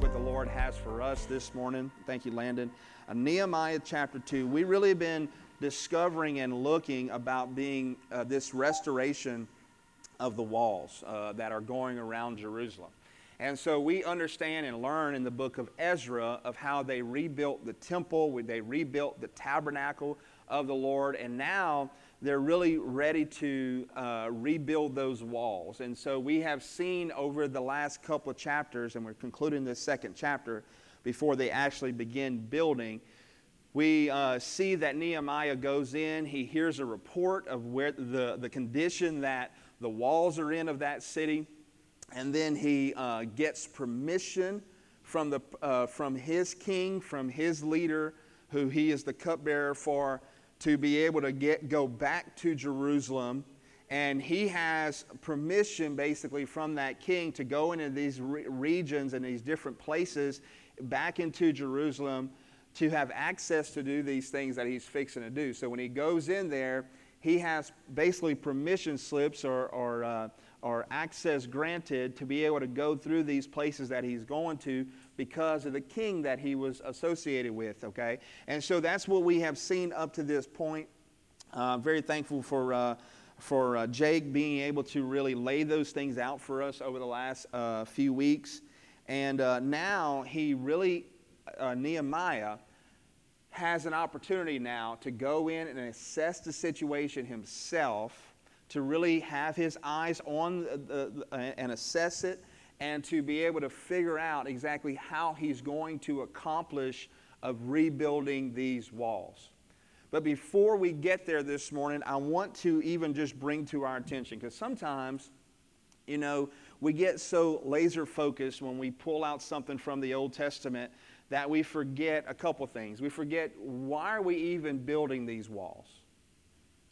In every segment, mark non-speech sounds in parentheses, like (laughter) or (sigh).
what the Lord has for us this morning. Thank you, Landon. Uh, Nehemiah chapter 2. We really have been discovering and looking about being uh, this restoration of the walls uh, that are going around Jerusalem. And so we understand and learn in the book of Ezra of how they rebuilt the temple, they rebuilt the tabernacle of the Lord, and now they're really ready to uh, rebuild those walls. And so we have seen over the last couple of chapters, and we're concluding this second chapter before they actually begin building. We uh, see that Nehemiah goes in, he hears a report of where the, the condition that the walls are in of that city, and then he uh, gets permission from, the, uh, from his king, from his leader, who he is the cupbearer for to be able to get, go back to Jerusalem. And he has permission basically from that king to go into these re- regions and these different places back into Jerusalem to have access to do these things that he's fixing to do. So when he goes in there, he has basically permission slips or, or, uh, or access granted to be able to go through these places that he's going to because of the king that he was associated with, okay? And so that's what we have seen up to this point. Uh, very thankful for, uh, for uh, Jake being able to really lay those things out for us over the last uh, few weeks. And uh, now he really, uh, Nehemiah, has an opportunity now to go in and assess the situation himself, to really have his eyes on the, the, and assess it and to be able to figure out exactly how he's going to accomplish of rebuilding these walls. But before we get there this morning, I want to even just bring to our attention because sometimes, you know, we get so laser focused when we pull out something from the Old Testament that we forget a couple things. We forget why are we even building these walls?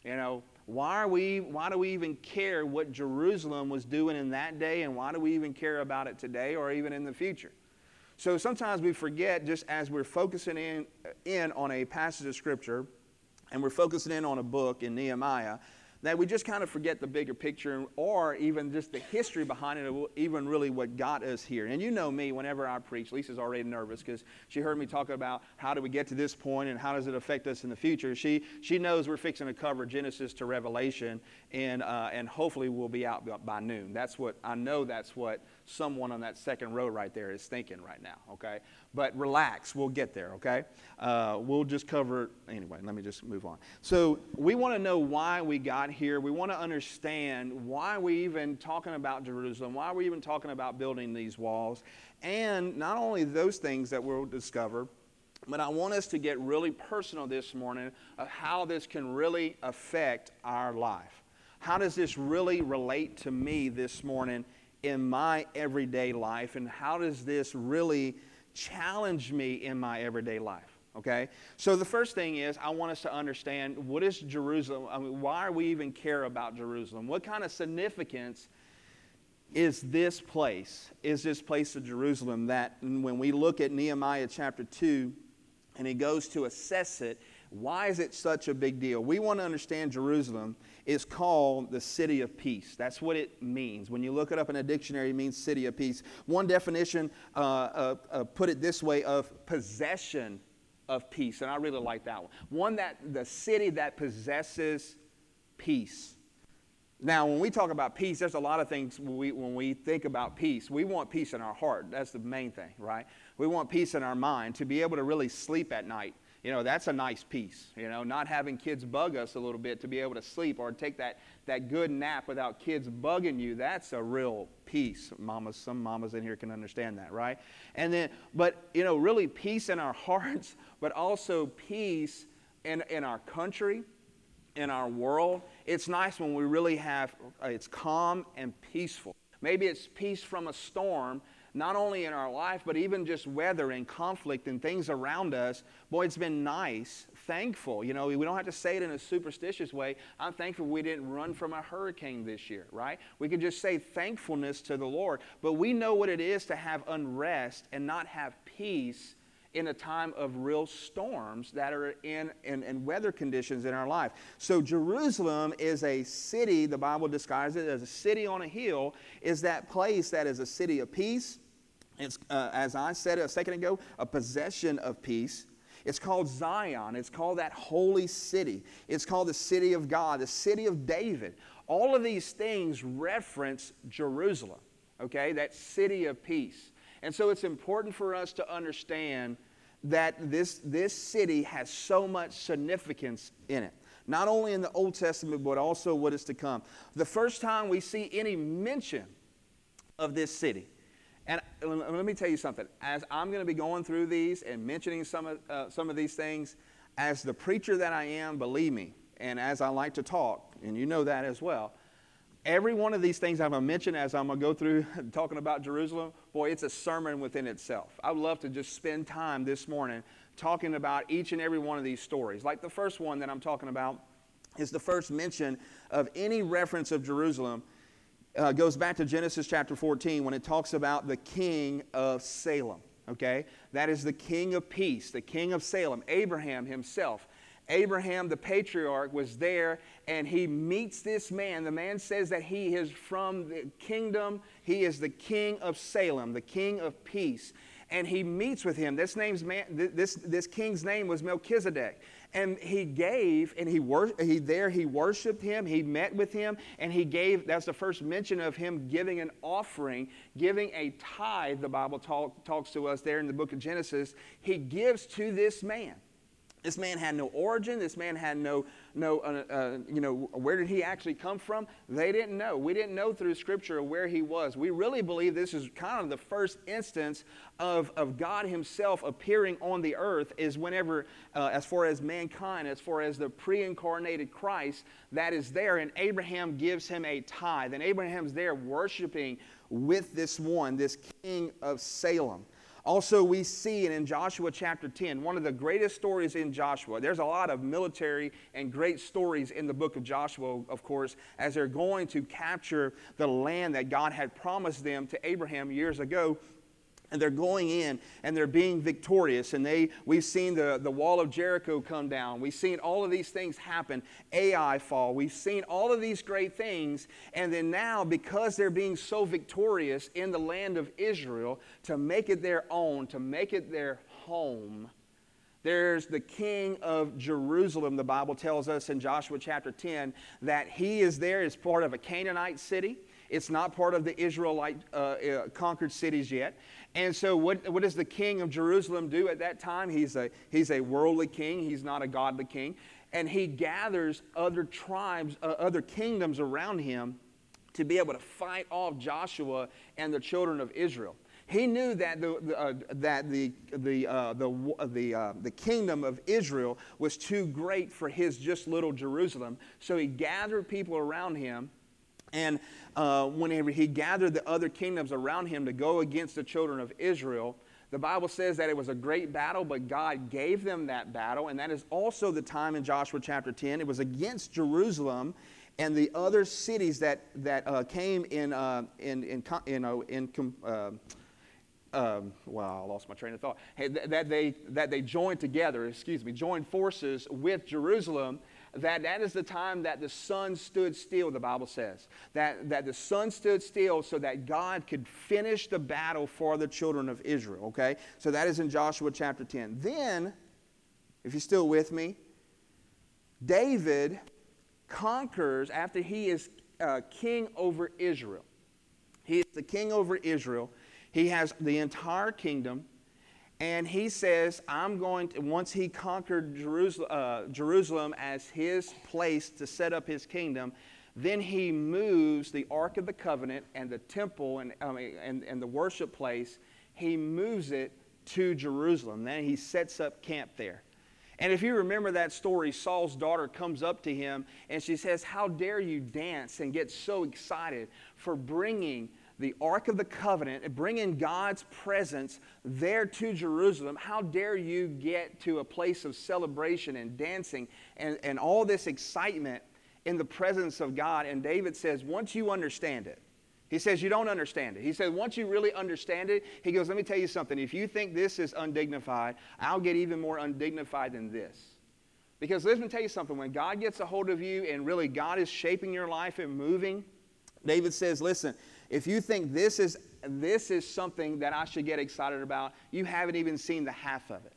You know, why, are we, why do we even care what Jerusalem was doing in that day, and why do we even care about it today or even in the future? So sometimes we forget, just as we're focusing in, in on a passage of Scripture and we're focusing in on a book in Nehemiah, that we just kind of forget the bigger picture or even just the history behind it, even really what got us here. And you know me, whenever I preach, Lisa's already nervous because she heard me talk about how do we get to this point and how does it affect us in the future. She, she knows we're fixing to cover Genesis to Revelation, and, uh, and hopefully we'll be out by noon. That's what, I know that's what someone on that second row right there is thinking right now, okay? But relax, we'll get there, okay? Uh, we'll just cover, anyway, let me just move on. So we want to know why we got here. We want to understand why we even talking about Jerusalem, why we even talking about building these walls. And not only those things that we'll discover, but I want us to get really personal this morning of how this can really affect our life. How does this really relate to me this morning in my everyday life? And how does this really challenge me in my everyday life? Okay? So the first thing is I want us to understand what is Jerusalem? I mean, why are we even care about Jerusalem? What kind of significance is this place? Is this place of Jerusalem that when we look at Nehemiah chapter 2 and he goes to assess it, why is it such a big deal? We want to understand Jerusalem is called the city of peace. That's what it means. When you look it up in a dictionary, it means city of peace. One definition uh, uh, uh, put it this way of possession of peace, and I really like that one. One that the city that possesses peace. Now, when we talk about peace, there's a lot of things we, when we think about peace. We want peace in our heart. That's the main thing, right? We want peace in our mind to be able to really sleep at night you know, that's a nice piece. You know, not having kids bug us a little bit to be able to sleep or take that, that good nap without kids bugging you, that's a real peace. Mamas, some mamas in here can understand that, right? And then, but, you know, really peace in our (laughs) hearts, but also peace in, in our country, in our world. It's nice when we really have, uh, it's calm and peaceful. Maybe it's peace from a storm not only in our life, but even just weather and conflict and things around us. Boy, it's been nice, thankful. You know, we don't have to say it in a superstitious way. I'm thankful we didn't run from a hurricane this year, right? We could just say thankfulness to the Lord. But we know what it is to have unrest and not have peace in a time of real storms that are in, in, weather conditions in our life. So, Jerusalem is a city, the Bible describes it as a city on a hill, is that place that is a city of peace, It's, uh, as I said a second ago, a possession of peace. It's called Zion. It's called that holy city. It's called the city of God, the city of David. All of these things reference Jerusalem, okay? That city of peace. And so it's important for us to understand that this, this city has so much significance in it. Not only in the Old Testament, but also what is to come. The first time we see any mention of this city, and let me tell you something. As I'm going to be going through these and mentioning some of, uh, some of these things, as the preacher that I am, believe me, and as I like to talk, and you know that as well, every one of these things I'm going to mention as I'm going to go through (laughs) talking about Jerusalem, boy, it's a sermon within itself. I would love to just spend time this morning talking about each and every one of these stories. Like the first one that I'm talking about is the first mention of any reference of Jerusalem uh, goes back to Genesis chapter 14 when it talks about the king of Salem. Okay? That is the king of peace, the king of Salem, Abraham himself. Abraham, the patriarch, was there and he meets this man. The man says that he is from the kingdom, he is the king of Salem, the king of peace. And he meets with him. This, name's man, this, this king's name was Melchizedek and he gave and he, wor- he there he worshiped him he met with him and he gave that's the first mention of him giving an offering giving a tithe the bible talk, talks to us there in the book of genesis he gives to this man this man had no origin. This man had no, no uh, uh, you know, where did he actually come from? They didn't know. We didn't know through Scripture where he was. We really believe this is kind of the first instance of, of God himself appearing on the earth is whenever, uh, as far as mankind, as far as the pre-incarnated Christ that is there, and Abraham gives him a tithe. And Abraham's there worshiping with this one, this king of Salem. Also, we see and in Joshua chapter 10, one of the greatest stories in Joshua. There's a lot of military and great stories in the book of Joshua, of course, as they're going to capture the land that God had promised them to Abraham years ago and they're going in and they're being victorious. And they we've seen the, the wall of jericho come down. We've seen all of these things happen. Ai fall. We've seen all of these great things. And then now because they're being so victorious in the land of israel to make it their own to make it their home there's the king of Jerusalem, the Bible tells us in Joshua chapter 10 that he is there as part of a Canaanite city. It's not part of the Israelite uh, uh, conquered cities yet. And so, what, what does the king of Jerusalem do at that time? He's a, he's a worldly king, he's not a godly king. And he gathers other tribes, uh, other kingdoms around him to be able to fight off Joshua and the children of Israel. He knew that the, the uh, that the, the, uh, the, the, uh, the kingdom of Israel was too great for his just little Jerusalem. So he gathered people around him and uh, whenever he gathered the other kingdoms around him to go against the children of Israel, the Bible says that it was a great battle, but God gave them that battle. And that is also the time in Joshua chapter 10. It was against Jerusalem and the other cities that, that uh, came in, uh, in, in, in, uh, in um, well, I lost my train of thought. Hey, th- that, they, that they joined together, excuse me, joined forces with Jerusalem that that is the time that the sun stood still, the Bible says. That, that the sun stood still so that God could finish the battle for the children of Israel, okay? So that is in Joshua chapter 10. Then, if you're still with me, David conquers after he is uh, king over Israel. He is the king over Israel. He has the entire kingdom. And he says, I'm going to, once he conquered Jerusalem, uh, Jerusalem as his place to set up his kingdom, then he moves the Ark of the Covenant and the temple and, mean, and, and the worship place, he moves it to Jerusalem. Then he sets up camp there. And if you remember that story, Saul's daughter comes up to him and she says, How dare you dance and get so excited for bringing the Ark of the Covenant, bringing God's presence there to Jerusalem, how dare you get to a place of celebration and dancing and, and all this excitement in the presence of God? And David says, once you understand it, he says, You don't understand it. He said, Once you really understand it, he goes, Let me tell you something. If you think this is undignified, I'll get even more undignified than this. Because let me tell you something. When God gets a hold of you and really God is shaping your life and moving, David says, Listen, if you think this is this is something that I should get excited about. You haven't even seen the half of it.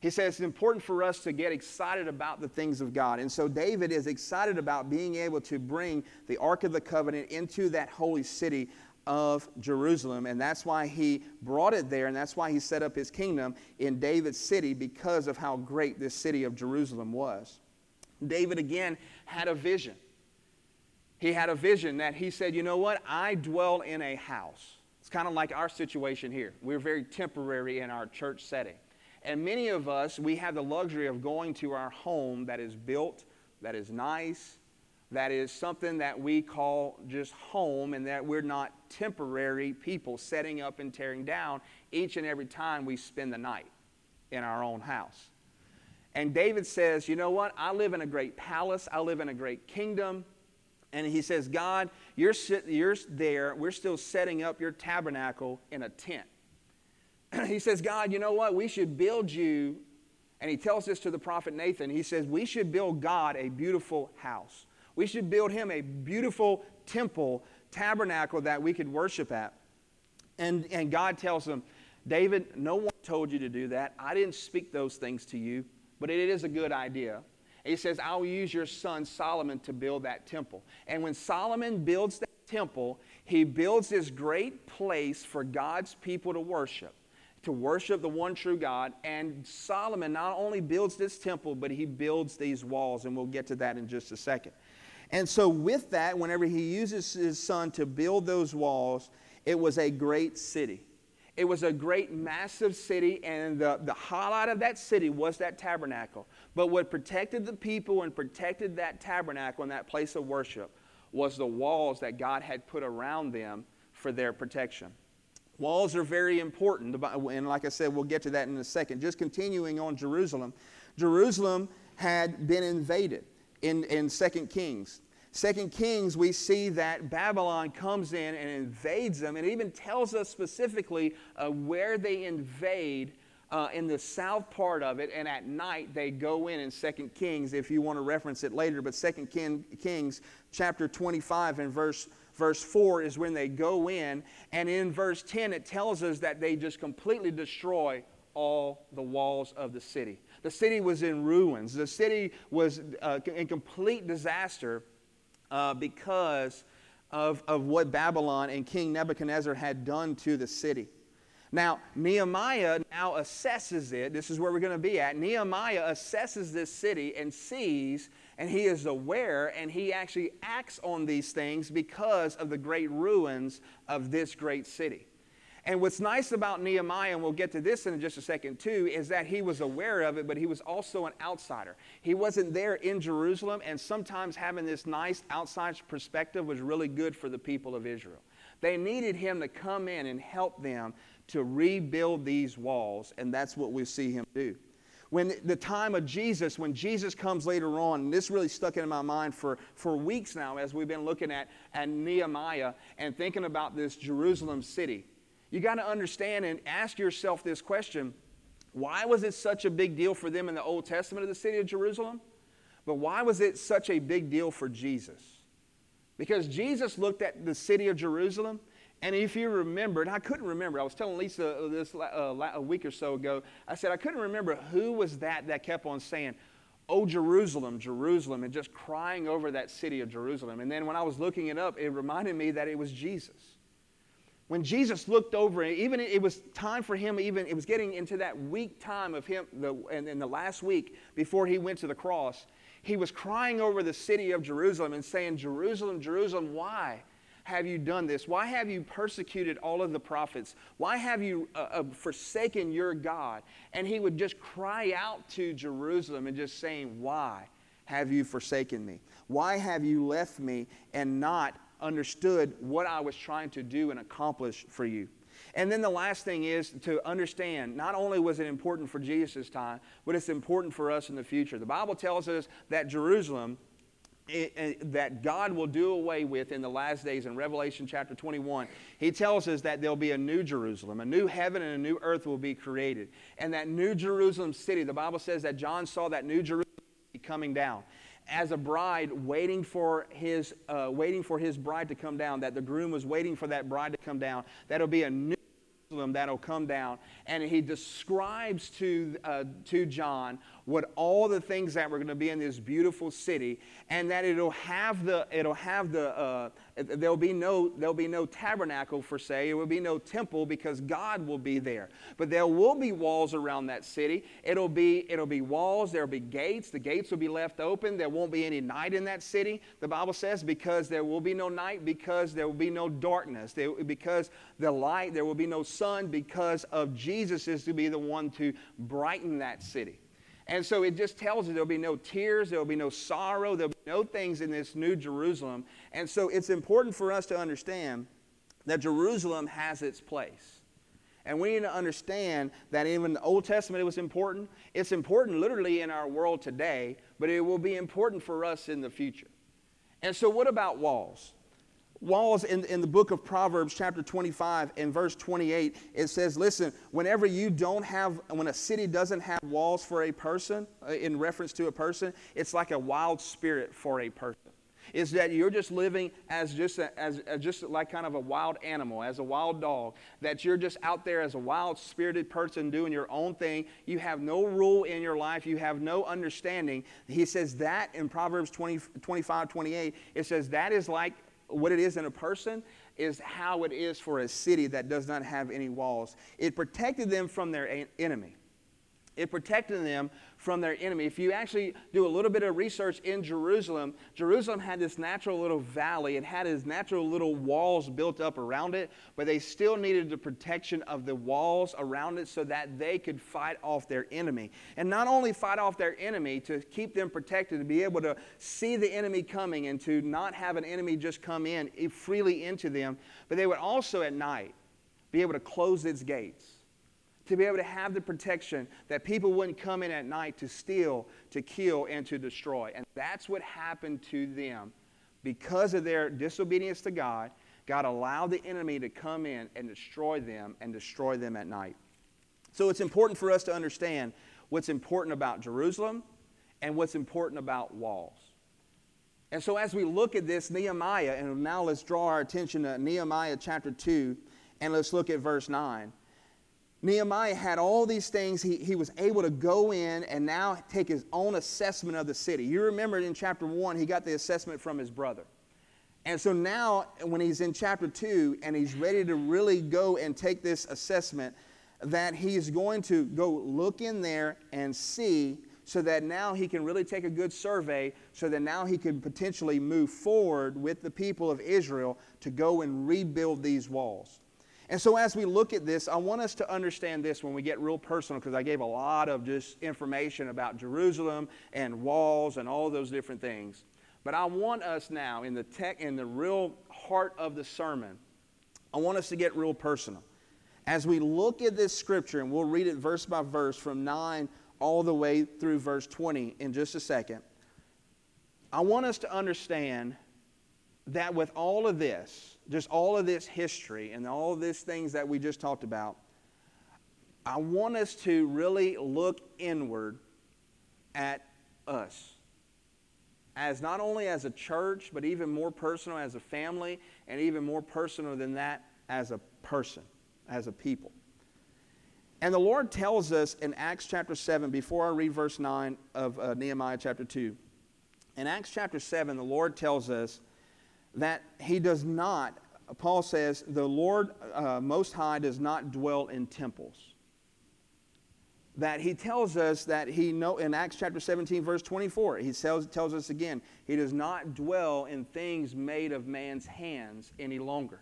He says it's important for us to get excited about the things of God. And so David is excited about being able to bring the Ark of the Covenant into that holy city of Jerusalem. And that's why he brought it there, and that's why he set up his kingdom in David's city because of how great this city of Jerusalem was. David again had a vision. He had a vision that he said, You know what? I dwell in a house. It's kind of like our situation here. We're very temporary in our church setting. And many of us, we have the luxury of going to our home that is built, that is nice, that is something that we call just home, and that we're not temporary people setting up and tearing down each and every time we spend the night in our own house. And David says, You know what? I live in a great palace, I live in a great kingdom. And he says, God, you're, sit, you're there. We're still setting up your tabernacle in a tent. (clears throat) he says, God, you know what? We should build you. And he tells this to the prophet Nathan. He says, We should build God a beautiful house. We should build him a beautiful temple, tabernacle that we could worship at. And, and God tells him, David, no one told you to do that. I didn't speak those things to you, but it is a good idea. He says, I'll use your son Solomon to build that temple. And when Solomon builds that temple, he builds this great place for God's people to worship to worship the one true God. And Solomon not only builds this temple, but he builds these walls, and we'll get to that in just a second. And so, with that, whenever he uses his son to build those walls, it was a great city. It was a great, massive city, and the, the highlight of that city was that tabernacle. But what protected the people and protected that tabernacle and that place of worship was the walls that God had put around them for their protection. Walls are very important, and like I said, we'll get to that in a second. Just continuing on Jerusalem, Jerusalem had been invaded in, in 2 Kings. 2 Kings, we see that Babylon comes in and invades them, and it even tells us specifically uh, where they invade uh, in the south part of it, and at night they go in in 2 Kings, if you want to reference it later. But 2 Kings chapter 25 and verse Verse 4 is when they go in, and in verse 10 it tells us that they just completely destroy all the walls of the city. The city was in ruins. The city was uh, in complete disaster uh, because of, of what Babylon and King Nebuchadnezzar had done to the city. Now, Nehemiah now assesses it. This is where we're going to be at. Nehemiah assesses this city and sees and he is aware and he actually acts on these things because of the great ruins of this great city. And what's nice about Nehemiah, and we'll get to this in just a second too, is that he was aware of it, but he was also an outsider. He wasn't there in Jerusalem, and sometimes having this nice outside perspective was really good for the people of Israel. They needed him to come in and help them to rebuild these walls, and that's what we see him do when the time of Jesus, when Jesus comes later on, and this really stuck in my mind for, for weeks now as we've been looking at, at Nehemiah and thinking about this Jerusalem city. You got to understand and ask yourself this question why was it such a big deal for them in the Old Testament of the city of Jerusalem? But why was it such a big deal for Jesus? Because Jesus looked at the city of Jerusalem and if you remember, and I couldn't remember, I was telling Lisa this uh, a week or so ago, I said I couldn't remember who was that that kept on saying, Oh, Jerusalem, Jerusalem, and just crying over that city of Jerusalem. And then when I was looking it up, it reminded me that it was Jesus. When Jesus looked over, even it was time for him, even it was getting into that week time of him, the, and in the last week before he went to the cross, he was crying over the city of Jerusalem and saying, Jerusalem, Jerusalem, why? Have you done this? Why have you persecuted all of the prophets? Why have you uh, uh, forsaken your God? And he would just cry out to Jerusalem and just saying, Why have you forsaken me? Why have you left me and not understood what I was trying to do and accomplish for you? And then the last thing is to understand not only was it important for Jesus' time, but it's important for us in the future. The Bible tells us that Jerusalem that God will do away with in the last days in Revelation chapter 21. He tells us that there'll be a new Jerusalem, a new heaven and a new earth will be created. And that new Jerusalem city, the Bible says that John saw that new Jerusalem coming down. as a bride waiting for his uh, waiting for his bride to come down that the groom was waiting for that bride to come down that'll be a new Jerusalem that'll come down and he describes to, uh, to john what all the things that were going to be in this beautiful city and that it'll have the it'll have the uh, there'll be no there'll be no tabernacle for say it will be no temple because god will be there. But there will be walls around that city. It'll be it'll be walls there'll be gates the gates will be left open. There won't be any night in that city the bible says because there will be no night because there will be no darkness. There, because the light there will be no sun because of jesus is to be the one to brighten that city and so it just tells you there'll be no tears, there'll be no sorrow, there'll be no things in this new Jerusalem. And so it's important for us to understand that Jerusalem has its place. And we need to understand that even the Old Testament it was important. It's important literally in our world today, but it will be important for us in the future. And so, what about walls? Walls in, in the book of Proverbs, chapter 25, and verse 28, it says, Listen, whenever you don't have, when a city doesn't have walls for a person, uh, in reference to a person, it's like a wild spirit for a person. Is that you're just living as just, a, as, as just like kind of a wild animal, as a wild dog, that you're just out there as a wild spirited person doing your own thing. You have no rule in your life, you have no understanding. He says that in Proverbs 20, 25, 28, it says that is like what it is in a person is how it is for a city that does not have any walls. It protected them from their enemy. It protected them from their enemy. If you actually do a little bit of research in Jerusalem, Jerusalem had this natural little valley. It had its natural little walls built up around it, but they still needed the protection of the walls around it so that they could fight off their enemy. And not only fight off their enemy to keep them protected, to be able to see the enemy coming and to not have an enemy just come in freely into them, but they would also at night be able to close its gates to be able to have the protection that people wouldn't come in at night to steal, to kill, and to destroy. And that's what happened to them. Because of their disobedience to God, God allowed the enemy to come in and destroy them and destroy them at night. So it's important for us to understand what's important about Jerusalem and what's important about walls. And so as we look at this, Nehemiah, and now let's draw our attention to Nehemiah chapter 2, and let's look at verse 9. Nehemiah had all these things. He, he was able to go in and now take his own assessment of the city. You remember in chapter 1, he got the assessment from his brother. And so now, when he's in chapter 2 and he's ready to really go and take this assessment, that he's going to go look in there and see so that now he can really take a good survey so that now he can potentially move forward with the people of Israel to go and rebuild these walls. And so, as we look at this, I want us to understand this when we get real personal, because I gave a lot of just information about Jerusalem and walls and all those different things. But I want us now, in the tech, in the real heart of the sermon, I want us to get real personal. As we look at this scripture, and we'll read it verse by verse from 9 all the way through verse 20 in just a second, I want us to understand that with all of this, just all of this history and all of these things that we just talked about, I want us to really look inward at us. As not only as a church, but even more personal as a family, and even more personal than that as a person, as a people. And the Lord tells us in Acts chapter 7, before I read verse 9 of uh, Nehemiah chapter 2, in Acts chapter 7, the Lord tells us that he does not, Paul says, the Lord uh, Most High does not dwell in temples. That he tells us that he know in Acts chapter 17, verse 24, he tells, tells us again, he does not dwell in things made of man's hands any longer.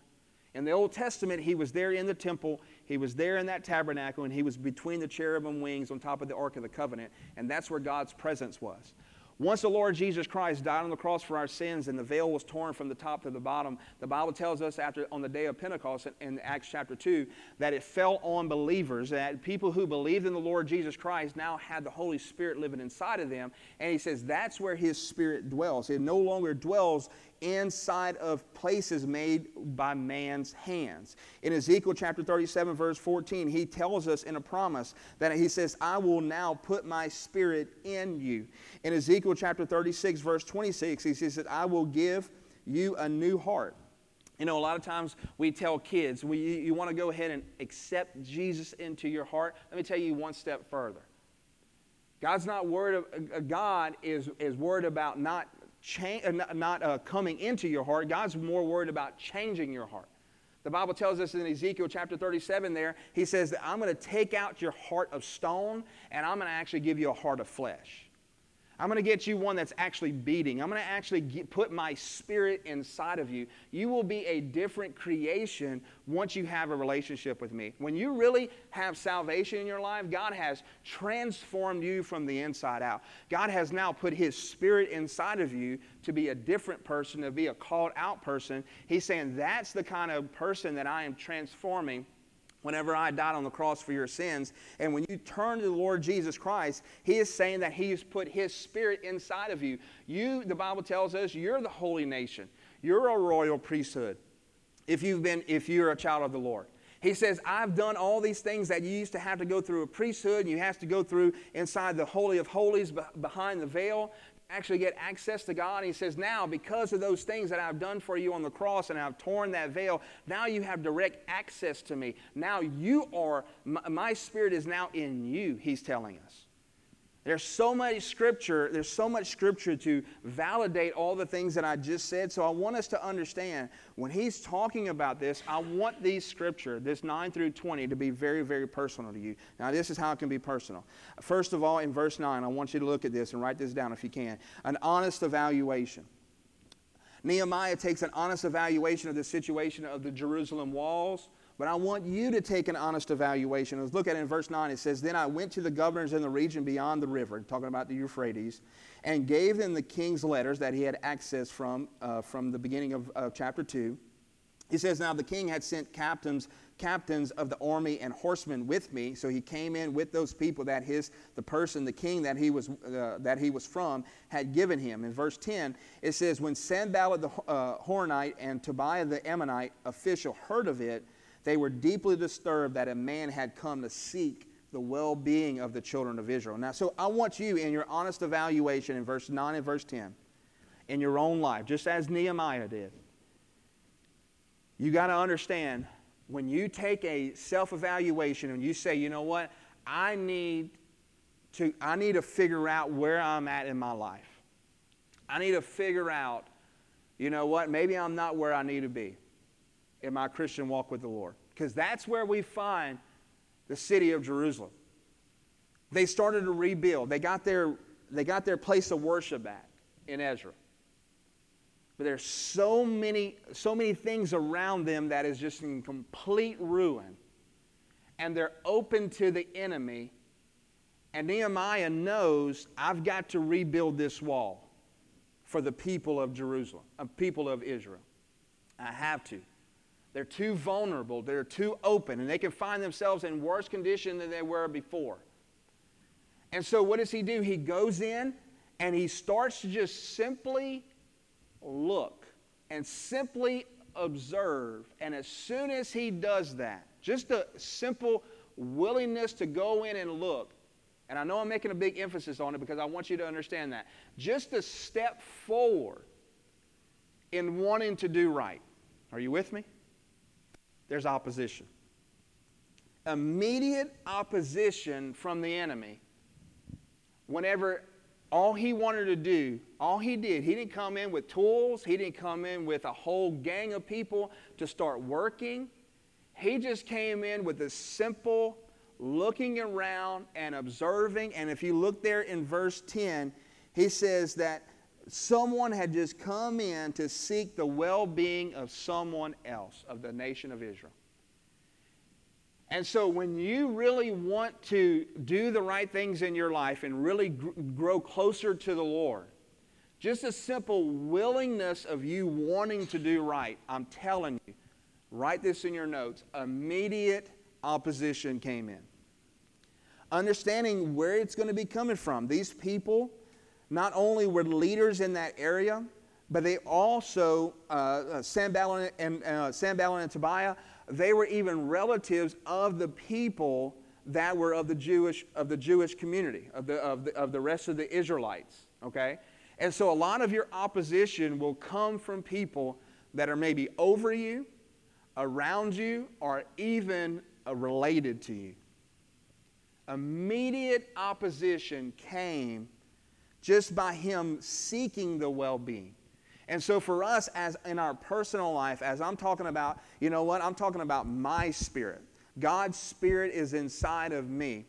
In the Old Testament, he was there in the temple, he was there in that tabernacle, and he was between the cherubim wings on top of the Ark of the Covenant, and that's where God's presence was. Once the Lord Jesus Christ died on the cross for our sins and the veil was torn from the top to the bottom, the Bible tells us after on the day of Pentecost in Acts chapter 2 that it fell on believers, that people who believed in the Lord Jesus Christ now had the Holy Spirit living inside of them. And he says that's where his spirit dwells. It no longer dwells inside of places made by man's hands. In Ezekiel chapter 37, verse 14, he tells us in a promise that he says, I will now put my spirit in you. In Ezekiel chapter 36, verse 26, he says that I will give you a new heart. You know, a lot of times we tell kids, we, you, you want to go ahead and accept Jesus into your heart. Let me tell you one step further. God's not worried, uh, God is, is worried about not cha- uh, not uh, coming into your heart. God's more worried about changing your heart. The Bible tells us in Ezekiel chapter 37 there, he says that I'm going to take out your heart of stone and I'm going to actually give you a heart of flesh. I'm going to get you one that's actually beating. I'm going to actually get, put my spirit inside of you. You will be a different creation once you have a relationship with me. When you really have salvation in your life, God has transformed you from the inside out. God has now put His spirit inside of you to be a different person, to be a called out person. He's saying that's the kind of person that I am transforming whenever I died on the cross for your sins. And when you turn to the Lord Jesus Christ, He is saying that He has put His Spirit inside of you. You, the Bible tells us, you're the holy nation. You're a royal priesthood if you've been, if you're a child of the Lord. He says, I've done all these things that you used to have to go through a priesthood, and you have to go through inside the Holy of Holies behind the veil actually get access to God. he says, Now, because of those things that I've done for you on the cross and I've torn that veil, now you have direct access to me. Now you are, my, my spirit is now in you, he's telling us. There's so much scripture, there's so much scripture to validate all the things that I just said. So I want us to understand when he's talking about this, I want these scripture, this 9 through 20, to be very, very personal to you. Now, this is how it can be personal. First of all, in verse 9, I want you to look at this and write this down if you can. An honest evaluation. Nehemiah takes an honest evaluation of the situation of the Jerusalem walls but I want you to take an honest evaluation. Let's look at it in verse 9. It says, Then I went to the governors in the region beyond the river, talking about the Euphrates, and gave them the king's letters that he had access from uh, from the beginning of chapter 2. He says, Now the king had sent captains, captains of the army and horsemen with me. So he came in with those people that his, the person, the king that he was, uh, that he was from, had given him. In verse 10, it says, When Sanballat the uh, Horonite and Tobiah the Ammonite official heard of it, they were deeply disturbed that a man had come to seek the well being of the children of Israel. Now, so I want you, in your honest evaluation in verse 9 and verse 10, in your own life, just as Nehemiah did, you got to understand when you take a self evaluation and you say, you know what, I need to, I need to figure out where I'm at in my life. I need to figure out, you know what, maybe I'm not where I need to be in my Christian walk with the Lord. Because that's where we find the city of Jerusalem. They started to rebuild. They got their, they got their place of worship back in Ezra. But there's so many, so many things around them that is just in complete ruin. And they're open to the enemy. And Nehemiah knows I've got to rebuild this wall for the people of Jerusalem, a people of Israel. I have to. They're too vulnerable, they're too open, and they can find themselves in worse condition than they were before. And so, what does he do? He goes in and he starts to just simply look and simply observe. And as soon as he does that, just a simple willingness to go in and look, and I know I'm making a big emphasis on it because I want you to understand that. Just a step forward in wanting to do right. Are you with me? There's opposition. Immediate opposition from the enemy. Whenever all he wanted to do, all he did, he didn't come in with tools, he didn't come in with a whole gang of people to start working. He just came in with a simple looking around and observing. And if you look there in verse 10, he says that someone had just come in to seek the well being of someone else, of the nation of Israel. And so, when you really want to do the right things in your life and really gr- grow closer to the Lord, just a simple willingness of you wanting to do right, I'm telling you, write this in your notes immediate opposition came in. Understanding where it's going to be coming from. These people not only were leaders in that area, but they also, uh, uh, Sanballat and, uh, Sanballat and Tobiah, they were even relatives of the people that were of the Jewish, of the Jewish community, of the, of, the, of the rest of the Israelites, okay? And so a lot of your opposition will come from people that are maybe over you, around you, or even uh, related to you. Immediate opposition came just by him seeking the well being. And so for us, as in our personal life, as I'm talking about, you know what? I'm talking about my spirit. God's spirit is inside of me.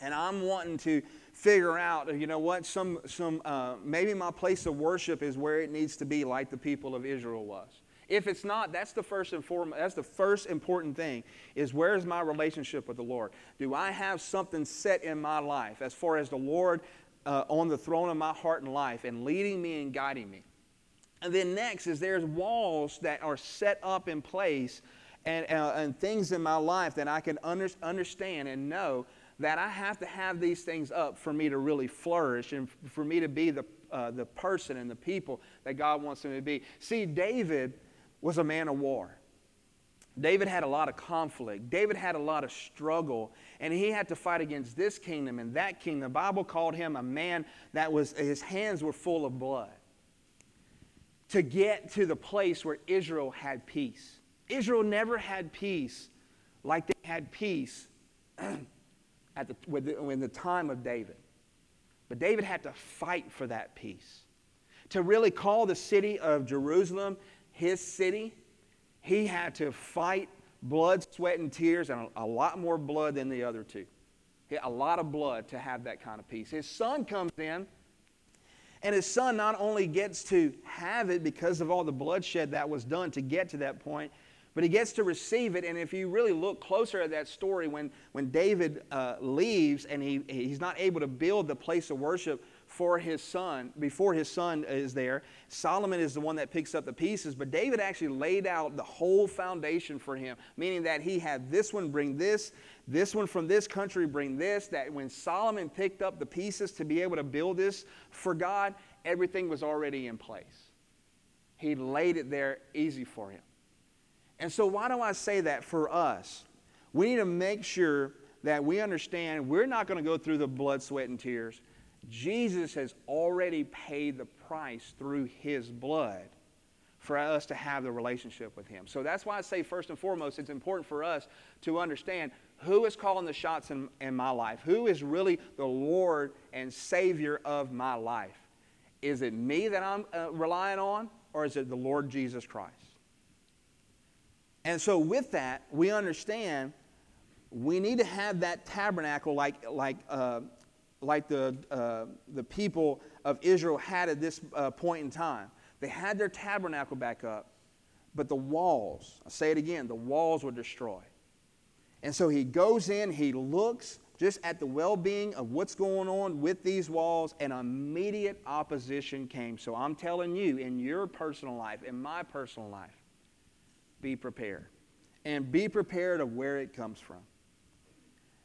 And I'm wanting to figure out, you know what, some, some, uh, maybe my place of worship is where it needs to be, like the people of Israel was. If it's not, that's the first and foremost, that's the first important thing is where is my relationship with the Lord? Do I have something set in my life as far as the Lord uh, on the throne of my heart and life and leading me and guiding me? And then next is there's walls that are set up in place and, uh, and things in my life that I can under, understand and know that I have to have these things up for me to really flourish and for me to be the, uh, the person and the people that God wants me to be. See, David was a man of war. David had a lot of conflict. David had a lot of struggle, and he had to fight against this kingdom and that kingdom. The Bible called him a man that was, his hands were full of blood to get to the place where Israel had peace. Israel never had peace like they had peace (clears throat) at the, when the time of David. But David had to fight for that peace. To really call the city of Jerusalem his city, he had to fight blood, sweat, and tears, and a, lot more blood than the other two. A lot of blood to have that kind of peace. His son comes in and his son not only gets to have it because of all the bloodshed that was done to get to that point, but he gets to receive it. And if you really look closer at that story, when, when David uh, leaves and he, he's not able to build the place of worship for his son, before his son is there, Solomon is the one that picks up the pieces, but David actually laid out the whole foundation for him, meaning that he had this one bring this, this one from this country bring this, that when Solomon picked up the pieces to be able to build this for God, everything was already in place. He laid it there easy for him. And so, why do I say that for us? We need to make sure that we understand we're not going to go through the blood, sweat, and tears. Jesus has already paid the price through his blood for us to have the relationship with him. So that's why I say, first and foremost, it's important for us to understand who is calling the shots in, in my life? Who is really the Lord and Savior of my life? Is it me that I'm uh, relying on, or is it the Lord Jesus Christ? And so, with that, we understand we need to have that tabernacle like, like, uh, like the, uh, the people of Israel had at this uh, point in time. They had their tabernacle back up, but the walls, I say it again, the walls were destroyed. And so he goes in, he looks just at the well being of what's going on with these walls, and immediate opposition came. So I'm telling you, in your personal life, in my personal life, be prepared. And be prepared of where it comes from.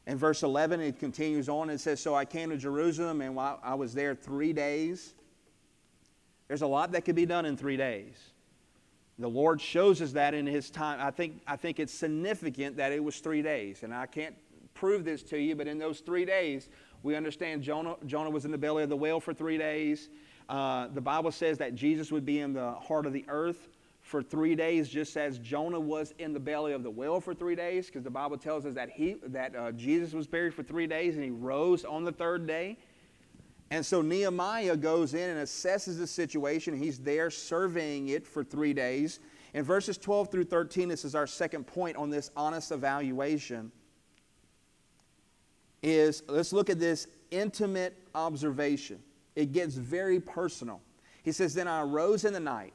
In verse 11, it continues on and says, So I came to Jerusalem, and while I was there three days, there's a lot that could be done in three days. The Lord shows us that in His time. I think, I think it's significant that it was three days. And I can't prove this to you, but in those three days, we understand Jonah, Jonah was in the belly of the whale for three days. Uh, the Bible says that Jesus would be in the heart of the earth for three days, just as Jonah was in the belly of the whale for three days, because the Bible tells us that, he, that uh, Jesus was buried for three days and he rose on the third day. And so Nehemiah goes in and assesses the situation. He's there surveying it for three days. In verses 12 through 13, this is our second point on this honest evaluation. Is let's look at this intimate observation. It gets very personal. He says, Then I arose in the night,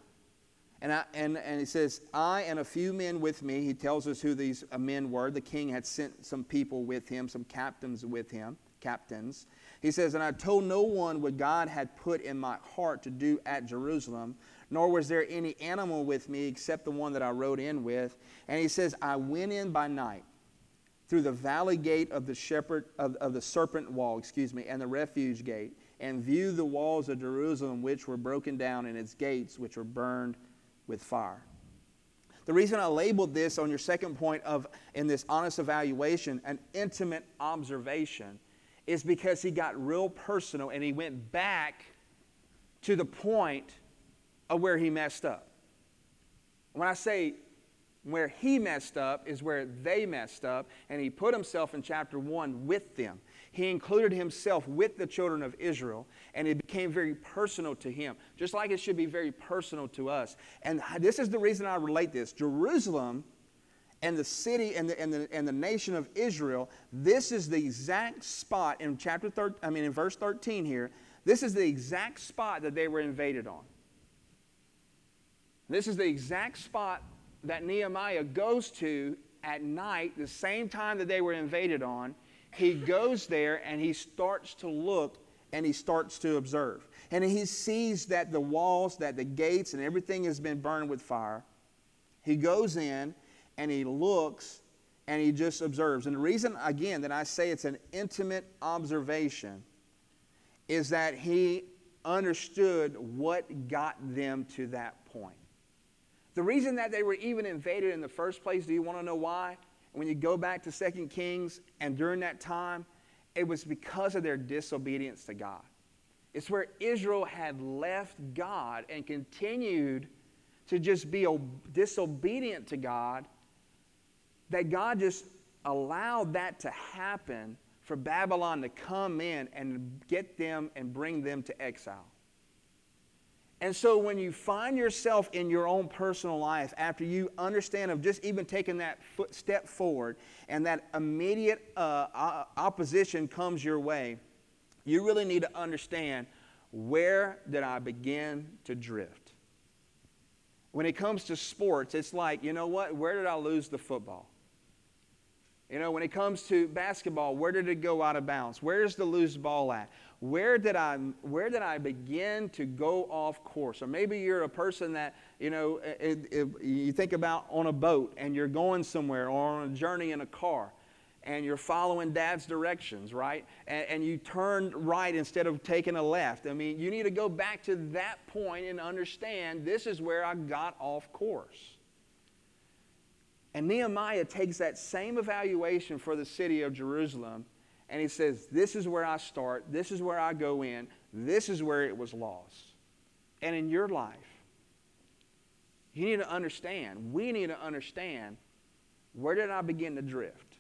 and, I, and, and he says, I and a few men with me. He tells us who these uh, men were. The king had sent some people with him, some captains with him, captains. He says, And I told no one what God had put in my heart to do at Jerusalem, nor was there any animal with me except the one that I rode in with. And he says, I went in by night through the valley gate of the shepherd of, of the serpent wall, excuse me, and the refuge gate, and viewed the walls of Jerusalem which were broken down and its gates which were burned with fire. The reason I labeled this on your second point of in this honest evaluation, an intimate observation, is because he got real personal and he went back to the point of where he messed up. When I say where he messed up is where they messed up, and he put himself in chapter 1 with them. He included himself with the children of Israel, and it became very personal to him, just like it should be very personal to us. And this is the reason I relate this Jerusalem and the city and the, and the, and the nation of Israel, this is the exact spot in chapter 13, I mean, in verse 13 here, this is the exact spot that they were invaded on. This is the exact spot that Nehemiah goes to at night, the same time that they were invaded on. He goes there and he starts to look and he starts to observe. And he sees that the walls, that the gates, and everything has been burned with fire. He goes in and he looks and he just observes. And the reason, again, that I say it's an intimate observation is that he understood what got them to that point. The reason that they were even invaded in the first place, do you want to know why? When you go back to 2 Kings and during that time, it was because of their disobedience to God. It's where Israel had left God and continued to just be disobedient to God that God just allowed that to happen for Babylon to come in and get them and bring them to exile. And so when you find yourself in your own personal life, after you understand of just even taking that foot step forward and that immediate uh, opposition comes your way, you really need to understand where did I begin to drift? When it comes to sports, it's like, you know what? Where did I lose the football? You know, when it comes to basketball, where did it go out of bounds? Where's the loose ball at? Where did I where did I begin to go off course? Or maybe you're a person that you know it, it, you think about on a boat and you're going somewhere or on a journey in a car and you're following dad's directions, right? And, and, you turn right instead of taking a left. I mean, you need to go back to that point and understand this is where I got off course. And Nehemiah takes that same evaluation for the city of Jerusalem and he says, This is where I start, this is where I go in, this is where it was lost. And in your life, you need to understand, we need to understand where did I begin to drift?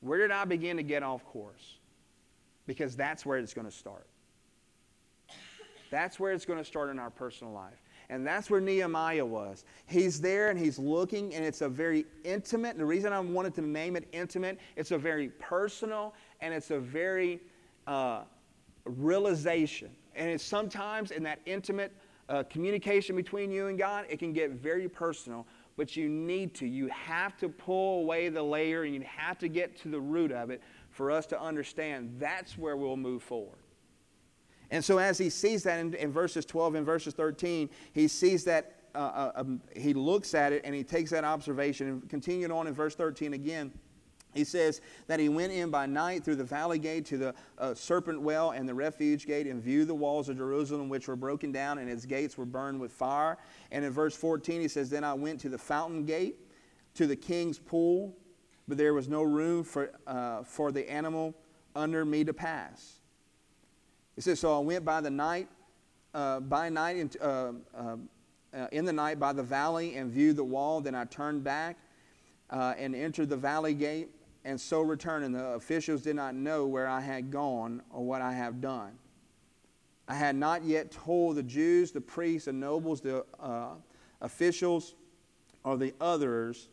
Where did I begin to get off course? Because that's where it's going to start. That's where it's going to start in our personal life. And that's where Nehemiah was. He's there and he's looking, and it's a very intimate. The reason I wanted to name it intimate, it's a very personal and it's a very uh, realization. And it's sometimes in that intimate uh, communication between you and God, it can get very personal, but you need to. You have to pull away the layer and you have to get to the root of it for us to understand that's where we'll move forward. And so, as he sees that in, in verses 12 and verses 13, he sees that, uh, uh, um, he looks at it and he takes that observation. And continuing on in verse 13 again, he says that he went in by night through the valley gate to the uh, serpent well and the refuse gate and viewed the walls of Jerusalem, which were broken down, and its gates were burned with fire. And in verse 14, he says, Then I went to the fountain gate, to the king's pool, but there was no room for, uh, for the animal under me to pass. He says, So I went by the night, uh, by night, in, uh, uh, uh, in the night by the valley and viewed the wall. Then I turned back uh, and entered the valley gate, and so returned. And the officials did not know where I had gone or what I have done. I had not yet told the Jews, the priests, the nobles, the uh, officials, or the others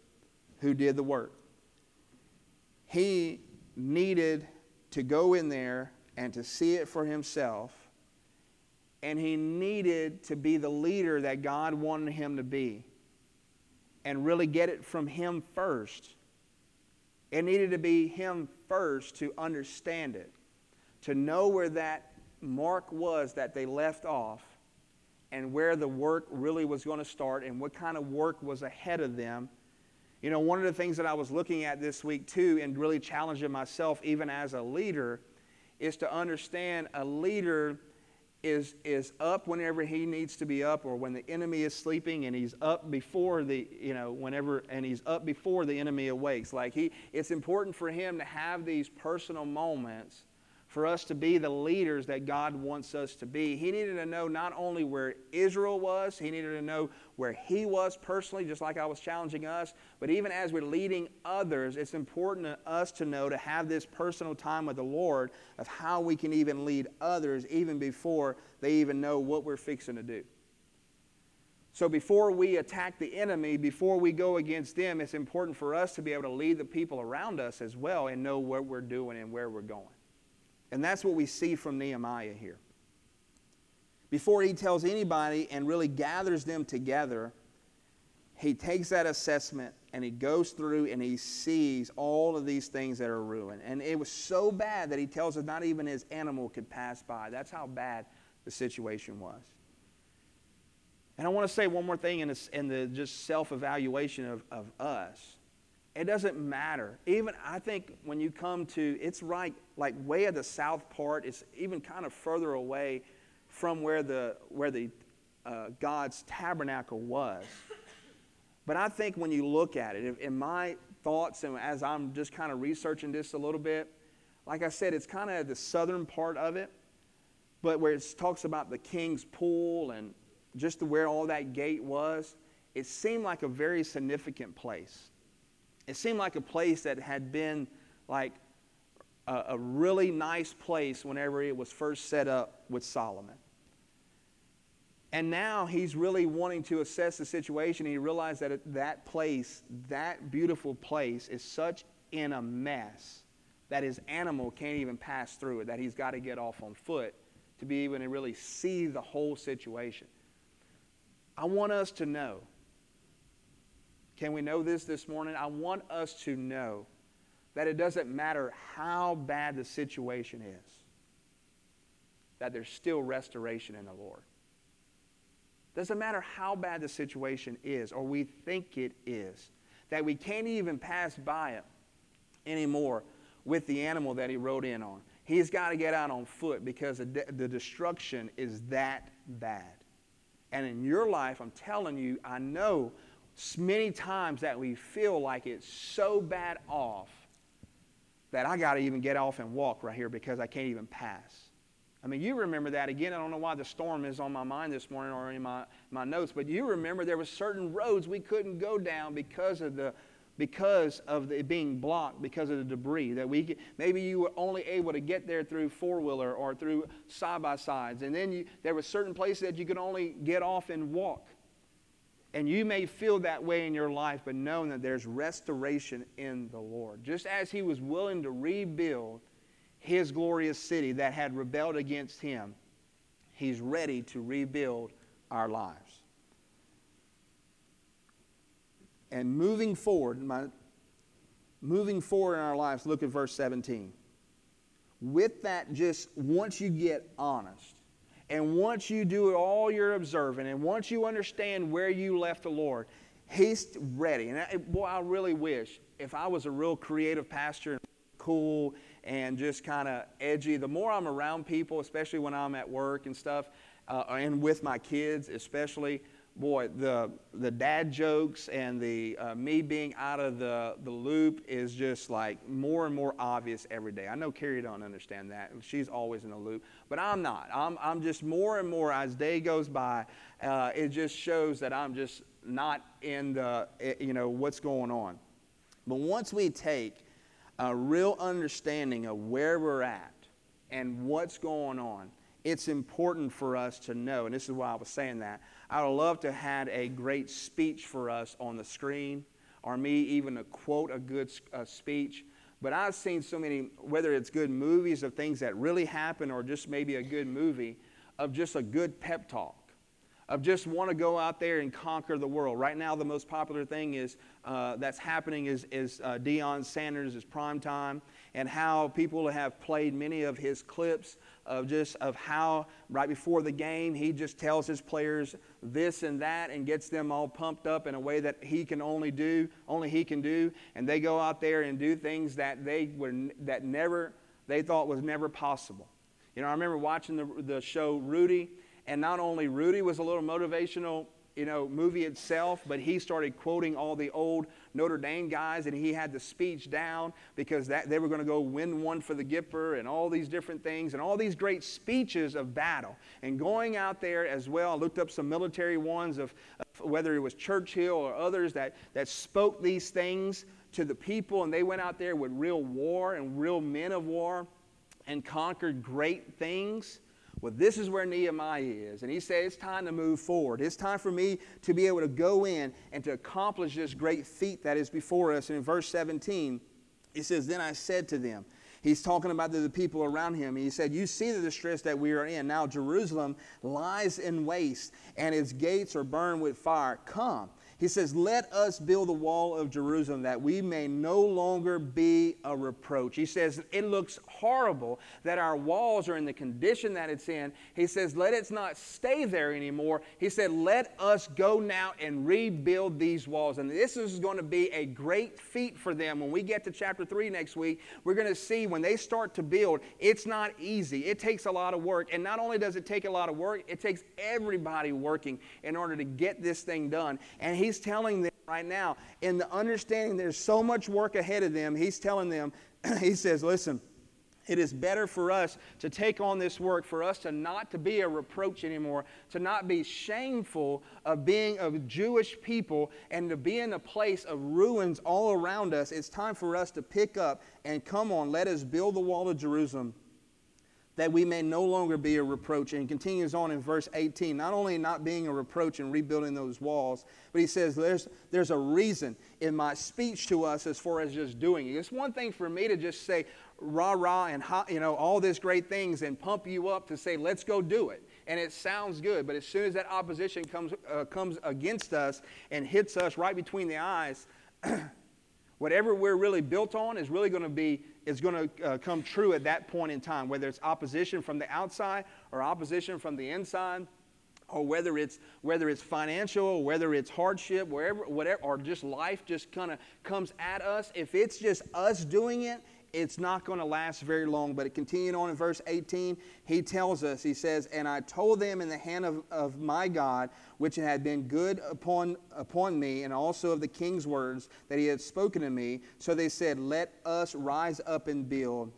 who did the work. He needed to go in there and to see it for himself. And he needed to be the leader that God wanted him to be and really get it from him first. It needed to be him first to understand it, to know where that mark was that they left off and where the work really was going to start and what kind of work was ahead of them. You know, one of the things that I was looking at this week too, and really challenging myself, even as a leader, is to understand a leader is, is up whenever he needs to be up, or when the enemy is sleeping and he's up before the, you know, whenever, and he's up before the enemy awakes. Like he, it's important for him to have these personal moments for us to be the leaders that God wants us to be. He needed to know not only where Israel was, he needed to know where he was personally, just like I was challenging us, but even as we're leading others, it's important to us to know to have this personal time with the Lord of how we can even lead others even before they even know what we're fixing to do. So before we attack the enemy, before we go against them, it's important for us to be able to lead the people around us as well and know what we're doing and where we're going. And that's what we see from Nehemiah here. Before he tells anybody and really gathers them together, he takes that assessment and he goes through and he sees all of these things that are ruined. And it was so bad that he tells us not even his animal could pass by. That's how bad the situation was. And I want to say one more thing in, this, in the just self evaluation of, of us. It doesn't matter. Even I think when you come to, it's right, like way at the south part. It's even kind of further away from where the where the uh, God's tabernacle was. But I think when you look at it, in my thoughts and as I'm just kind of researching this a little bit, like I said, it's kind of the southern part of it, but where it talks about the king's pool and just where all that gate was, it seemed like a very significant place. It seemed like a place that had been like a, a really nice place whenever it was first set up with Solomon. And now he's really wanting to assess the situation. He realized that that place, that beautiful place, is such in a mess that his animal can't even pass through it, that he's got to get off on foot to be able to really see the whole situation. I want us to know can we know this this morning? I want us to know that it doesn't matter how bad the situation is, that there's still restoration in the Lord. Doesn't matter how bad the situation is or we think it is, that we can't even pass by it anymore with the animal that he rode in on. He's got to get out on foot because the, de- the destruction is that bad. And in your life, I'm telling you, I know many times that we feel like it's so bad off that I got to even get off and walk right here because I can't even pass. I mean, you remember that again. I don't know why the storm is on my mind this morning or in my, my notes, but you remember there were certain roads we couldn't go down because of the because of it being blocked because of the debris that we maybe you were only able to get there through four-wheeler or through side-by-sides and then you, there were certain places that you could only get off and walk and you may feel that way in your life, but know that there's restoration in the Lord. Just as He was willing to rebuild His glorious city that had rebelled against Him, He's ready to rebuild our lives. And moving forward, my, moving forward in our lives, look at verse 17. With that, just once you get honest, and once you do it all your observing, and once you understand where you left the Lord, He's ready. And I, boy, I really wish if I was a real creative pastor cool and just kind of edgy, the more I'm around people, especially when I'm at work and stuff, uh, and with my kids especially, boy, the, the dad jokes and the uh, me being out of the, the loop is just like more and more obvious every day. I know Carrie don't understand that. She's always in the loop, but I'm not. I'm, I'm just more and more as day goes by, uh, it just shows that I'm just not in the, eh, you know, what's going on. But once we take a real understanding of where we're at and what's going on, it's important for us to know, and this is why I was saying that, I would love to have a great speech for us on the screen, or me even to quote a good uh, speech. But I've seen so many, whether it's good movies of things that really happen or just maybe a good movie, of just a good pep talk of just want to go out there and conquer the world. Right now, the most popular thing is uh, that's happening is, is uh, Deion Sanders' is prime time, and how people have played many of his clips of just of how right before the game he just tells his players this and that and gets them all pumped up in a way that he can only do, only he can do, and they go out there and do things that they were that never they thought was never possible. You know, I remember watching the, the show Rudy and not only Rudy was a little motivational, you know, movie itself, but he started quoting all the old Notre Dame guys, and he had the speech down because that, they were going to go win one for the Gipper and all these different things and all these great speeches of battle. And going out there as well, I looked up some military ones of, of whether it was Churchill or others that, that spoke these things to the people, and they went out there with real war and real men of war and conquered great things. Well, this is where Nehemiah is. And he said, It's time to move forward. It's time for me to be able to go in and to accomplish this great feat that is before us. And in verse 17, he says, Then I said to them, He's talking about the people around him. He said, You see the distress that we are in. Now Jerusalem lies in waste, and its gates are burned with fire. Come he says, Let us build the wall of Jerusalem that we may no longer be a reproach. He says, It looks horrible that our walls are in the condition that it's in. He says, Let it not stay there anymore. He said, Let us go now and rebuild these walls. And this is going to be a great feat for them. When we get to chapter 3 next week, we're going to see when they start to build, it's not easy. It takes a lot of work. And not only does it take a lot of work, it takes everybody working in order to get this thing done. And he he's telling them right now, in the understanding there's so much work ahead of them, he's telling them, (clears throat) he says, listen, it is better for us to take on this work, for us to not to be a reproach anymore, to not be shameful of being a Jewish people and to be in a place of ruins all around us. It's time for us to pick up and come on, let us build the wall of Jerusalem that we may no longer be a reproach. And continues on in verse 18, not only not being a reproach and rebuilding those walls, but he says there's, there's a reason in my speech to us as far as just doing it. It's one thing for me to just say rah rah and you know all these great things and pump you up to say let's go do it. And it sounds good, but as soon as that opposition comes, uh, comes against us and hits us right between the eyes, (clears throat) whatever we're really built on is really going to be is going to uh, come true at that point in time, whether it's opposition from the outside or opposition from the inside, or whether it's whether it's financial, whether it's hardship, wherever, whatever, or just life just kind of comes at us. If it's just us doing it, it's not going to last very long. But it continued on in verse 18, he tells us, he says, And I told them in the hand of, of my God, which had been good upon, upon me, and also of the king's words that he had spoken to me. So they said, Let us rise up and build.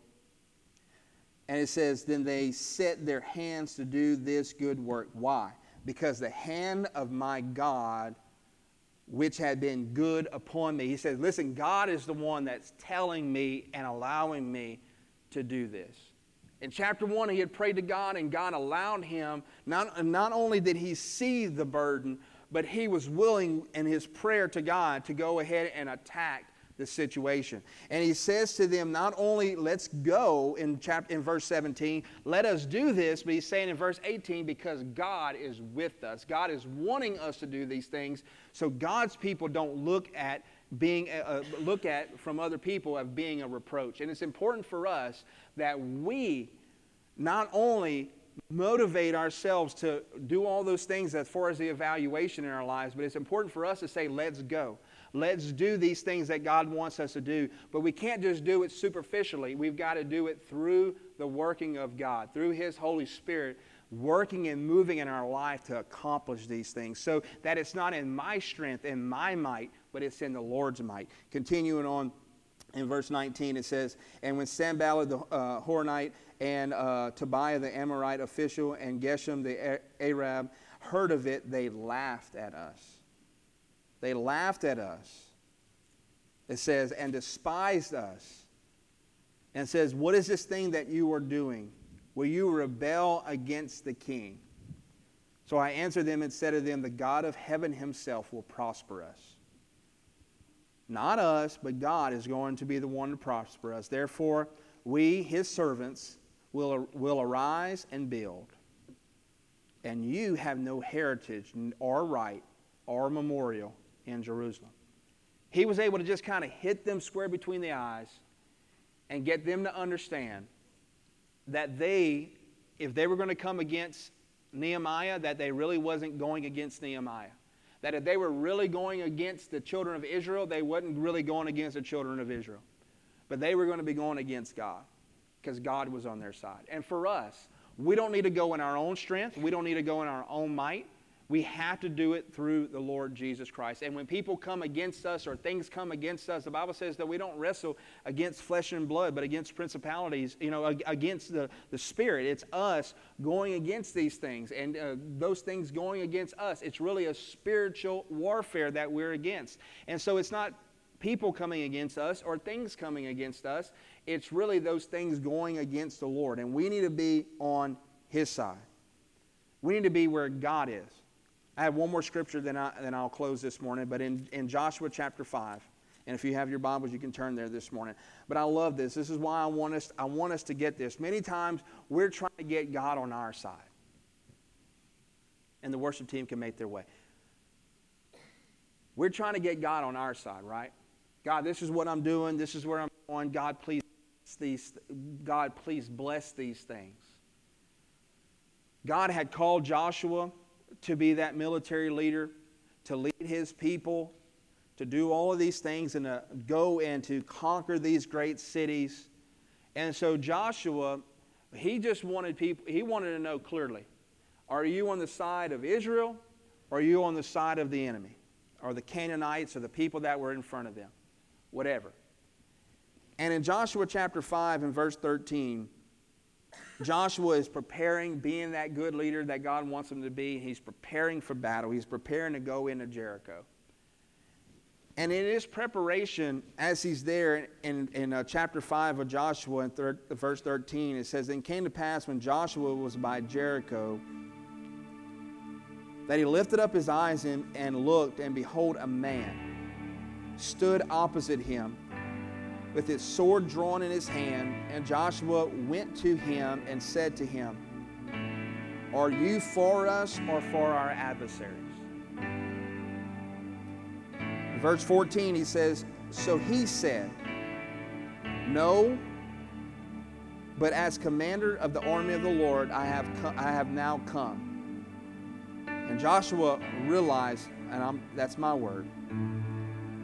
And it says, Then they set their hands to do this good work. Why? Because the hand of my God which had been good upon me. He says, Listen, God is the one that's telling me and allowing me to do this. In chapter 1, he had prayed to God, and God allowed him. Not, not only did he see the burden, but he was willing in his prayer to God to go ahead and attack the situation. And he says to them, not only let's go in chapter in verse 17, let us do this, but he's saying in verse 18, because God is with us. God is wanting us to do these things. So God's people don't look at being uh, uh look at from other people of being a reproach. And it's important for us that we not only motivate ourselves to do all those things as far as the evaluation in our lives, but it's important for us to say, let's go. Let's do these things that God wants us to do. But we can't just do it superficially. We've got to do it through the working of God, through His Holy Spirit working and moving in our life to accomplish these things so that it's not in my strength and my might, but it's in the Lord's might. Continuing on in verse 19, it says, And when Sanballat the uh, Horonite and uh, Tobiah the Ammonite official and Geshem the Arab heard of it, they laughed at us. They laughed at us. It says, and despised us. And says, What is this thing that you are doing? Will you rebel against the king? So I answered them and said to them, The God of heaven himself will prosper us. Not us, but God is going to be the one to prosper us. Therefore, we, his servants, will, will arise and build. and you have no heritage or right or memorial in Jerusalem. He was able to just kind of hit them square between the eyes and get them to understand that they, if they were going to come against Nehemiah, that they really wasn't going against Nehemiah. That if they were really going against the children of Israel, they wasn't really going against the children of Israel. But they were going to be going against God because God was on their side. And for us, we don't need to go in our own strength. We don't need to go in our own might. We have to do it through the Lord Jesus Christ. And when people come against us or things come against us, the Bible says that we don't wrestle against flesh and blood, but against principalities, you know, against the, the spirit. It's us going against these things. And uh, those things going against us, it's really a spiritual warfare that we're against. And so it's not people coming against us or things coming against us. It's really those things going against the Lord. And we need to be on His side. We need to be where God is. I have one more scripture, then, I, then I'll close this morning. But in, in Joshua chapter 5, and if you have your Bibles, you can turn there this morning. But I love this. This is why I want us, I want us to get this. Many times we're trying to get God on our side. And the worship team can make their way. We're trying to get God on our side, right? God, this is what I'm doing. This is where I'm going. God, please these God, please bless these things. God had called Joshua to be that military leader, to lead his people, to do all of these things and to go and to conquer these great cities. And so Joshua, he just wanted people, he wanted to know clearly are you on the side of Israel or are you on the side of the enemy? Or the Canaanites or the people that were in front of them? Whatever. And in Joshua chapter 5 and verse 13, Joshua is preparing, being that good leader that God wants him to be. He's preparing for battle. He's preparing to go into Jericho. And in his preparation, as he's there in, in uh, chapter 5 of Joshua, in thir- verse 13, it says, Then came to pass when Joshua was by Jericho that he lifted up his eyes and, and looked, and behold, a man stood opposite him with his sword drawn in his hand, and Joshua went to him and said to him, Are you for us or for our adversaries? In verse 14, he says, So he said, No, but as commander of the army of the Lord, I have, I have now come. And Joshua realized, and I'm, that's my word,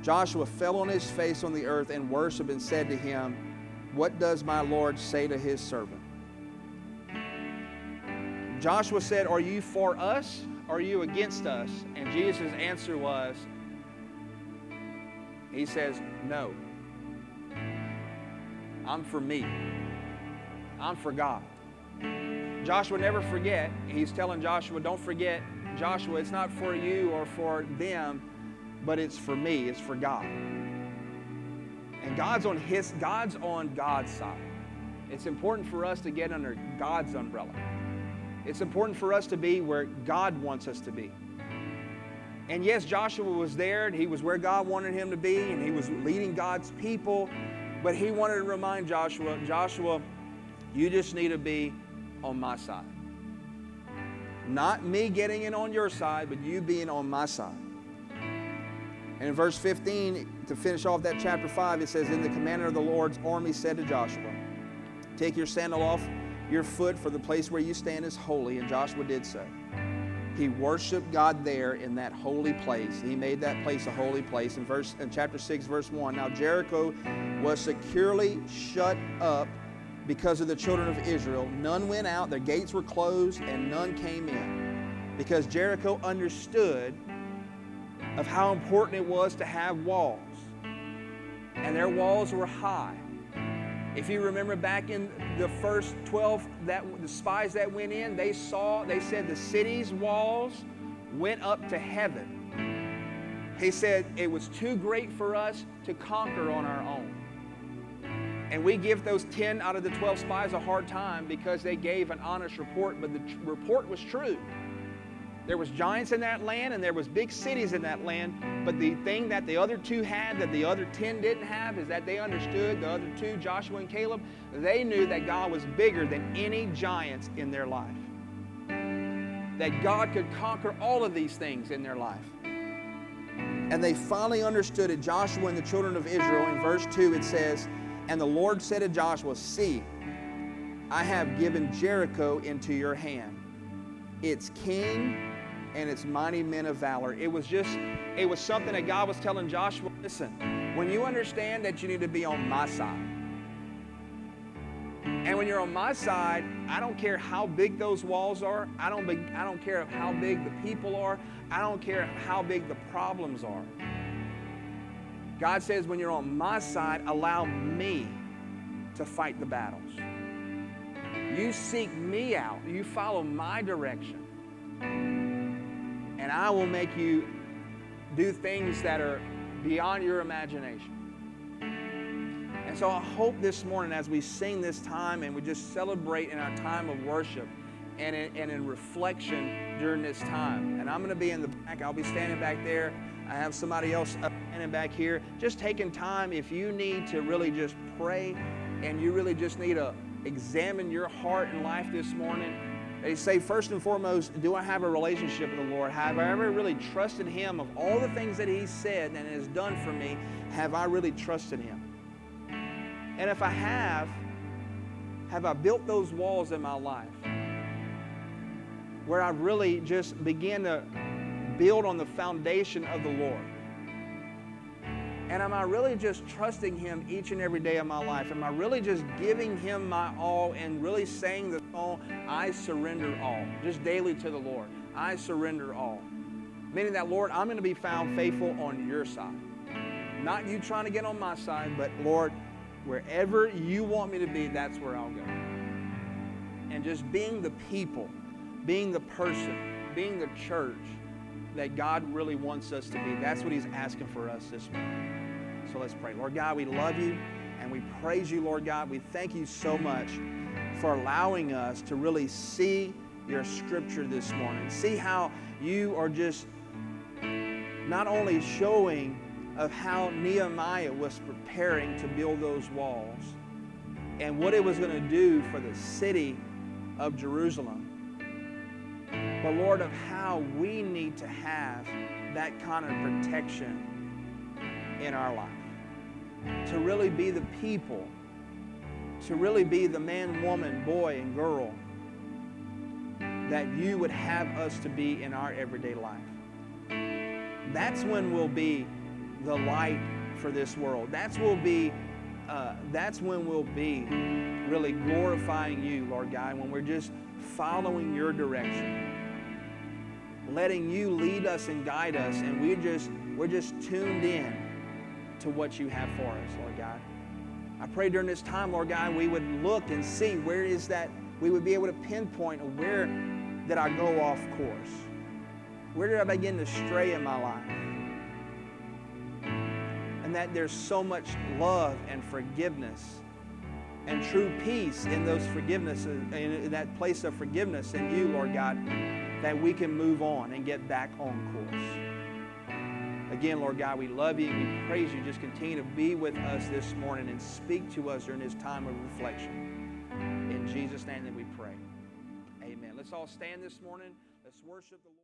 Joshua fell on his face on the earth and worshiped and said to him, What does my Lord say to his servant? Joshua said, Are you for us? Are you against us? And Jesus' answer was, He says, No. I'm for me. I'm for God. Joshua never forget. He's telling Joshua, Don't forget, Joshua, it's not for you or for them but it's for me, it's for God. And God's on his God's on God's side. It's important for us to get under God's umbrella. It's important for us to be where God wants us to be. And yes, Joshua was there and he was where God wanted him to be and he was leading God's people, but he wanted to remind Joshua, Joshua, you just need to be on my side. Not me getting in on your side, but you being on my side. And in verse 15, to finish off that chapter 5, it says, "In the commander of the Lord's army said to Joshua, Take your sandal off your foot, for the place where you stand is holy. And Joshua did so. He worshiped God there in that holy place. He made that place a holy place. In verse in chapter 6, verse 1. Now Jericho was securely shut up because of the children of Israel. None went out, their gates were closed, and none came in. Because Jericho understood of how important it was to have walls. And their walls were high. If you remember back in the first 12 that the spies that went in, they saw, they said the city's walls went up to heaven. He said it was too great for us to conquer on our own. And we give those 10 out of the 12 spies a hard time because they gave an honest report, but the report was true. There was giants in that land and there was big cities in that land, but the thing that the other two had that the other 10 didn't have is that they understood, the other two, Joshua and Caleb, they knew that God was bigger than any giants in their life. that God could conquer all of these things in their life. And they finally understood it. Joshua and the children of Israel, in verse 2, it says, And the Lord said to Joshua, See, I have given Jericho into your hand, its king and its mighty men of valor. It was just, it was something that God was telling Joshua listen, when you understand that you need to be on my side, and when you're on my side, I don't care how big those walls are. I don't, be, I don't care how big the people are. I don't care how big the problems are. God says, when you're on my side, allow me to fight the battles. You seek me out. You follow my direction. And I will make you do things that are beyond your imagination. And so I hope this morning, as we sing this time and we just celebrate in our time of worship and in, and in reflection during this time, and I'm going to be in the back, I'll be standing back there. I have somebody else standing back here. Just taking time, if you need to really just pray and you really just need to examine your heart and life this morning, they say, first and foremost, do I have a relationship with the Lord? Have I ever really trusted Him of all the things that He said and has done for me? Have I really trusted Him? And if I have, have I built those walls in my life where I really just begin to build on the foundation of the Lord? And am I really just trusting Him each and every day of my life? Am I really just giving Him my all and really saying the song, I surrender all, just daily to the Lord? I surrender all. Meaning that, Lord, I'm going to be found faithful on your side. Not you trying to get on my side, but Lord, wherever you want me to be, that's where I'll go. And just being the people, being the person, being the church that God really wants us to be. That's what He's asking for us this morning. So let's pray. Lord God, we love you and we praise you, Lord God. We thank you so much for allowing us to really see your scripture this morning. See how you are just not only showing of how Nehemiah was preparing to build those walls and what it was going to do for the city of Jerusalem. But Lord, of how we need to have that kind of protection in our life. To really be the people, to really be the man, woman, boy, and girl that you would have us to be in our everyday life. That's when we'll be the light for this world. That's will be uh, that's when we'll be really glorifying you, Lord God, when we're just following your direction, letting you lead us and guide us, and we just we're just tuned in to what you have for us, Lord God. I pray during this time, Lord God, we would look and see where is that we would be able to pinpoint where did I go off course? Where did I begin to stray in my life? and that there's so much love and forgiveness and true peace in those forgivenesses, in that place of forgiveness in you, Lord God, that we can move on and get back on course. Again, Lord God, we love you. We praise you. Just continue to be with us this morning and speak to us during this time of reflection. In Jesus' name that we pray. Amen. Let's all stand this morning. Let's worship the Lord.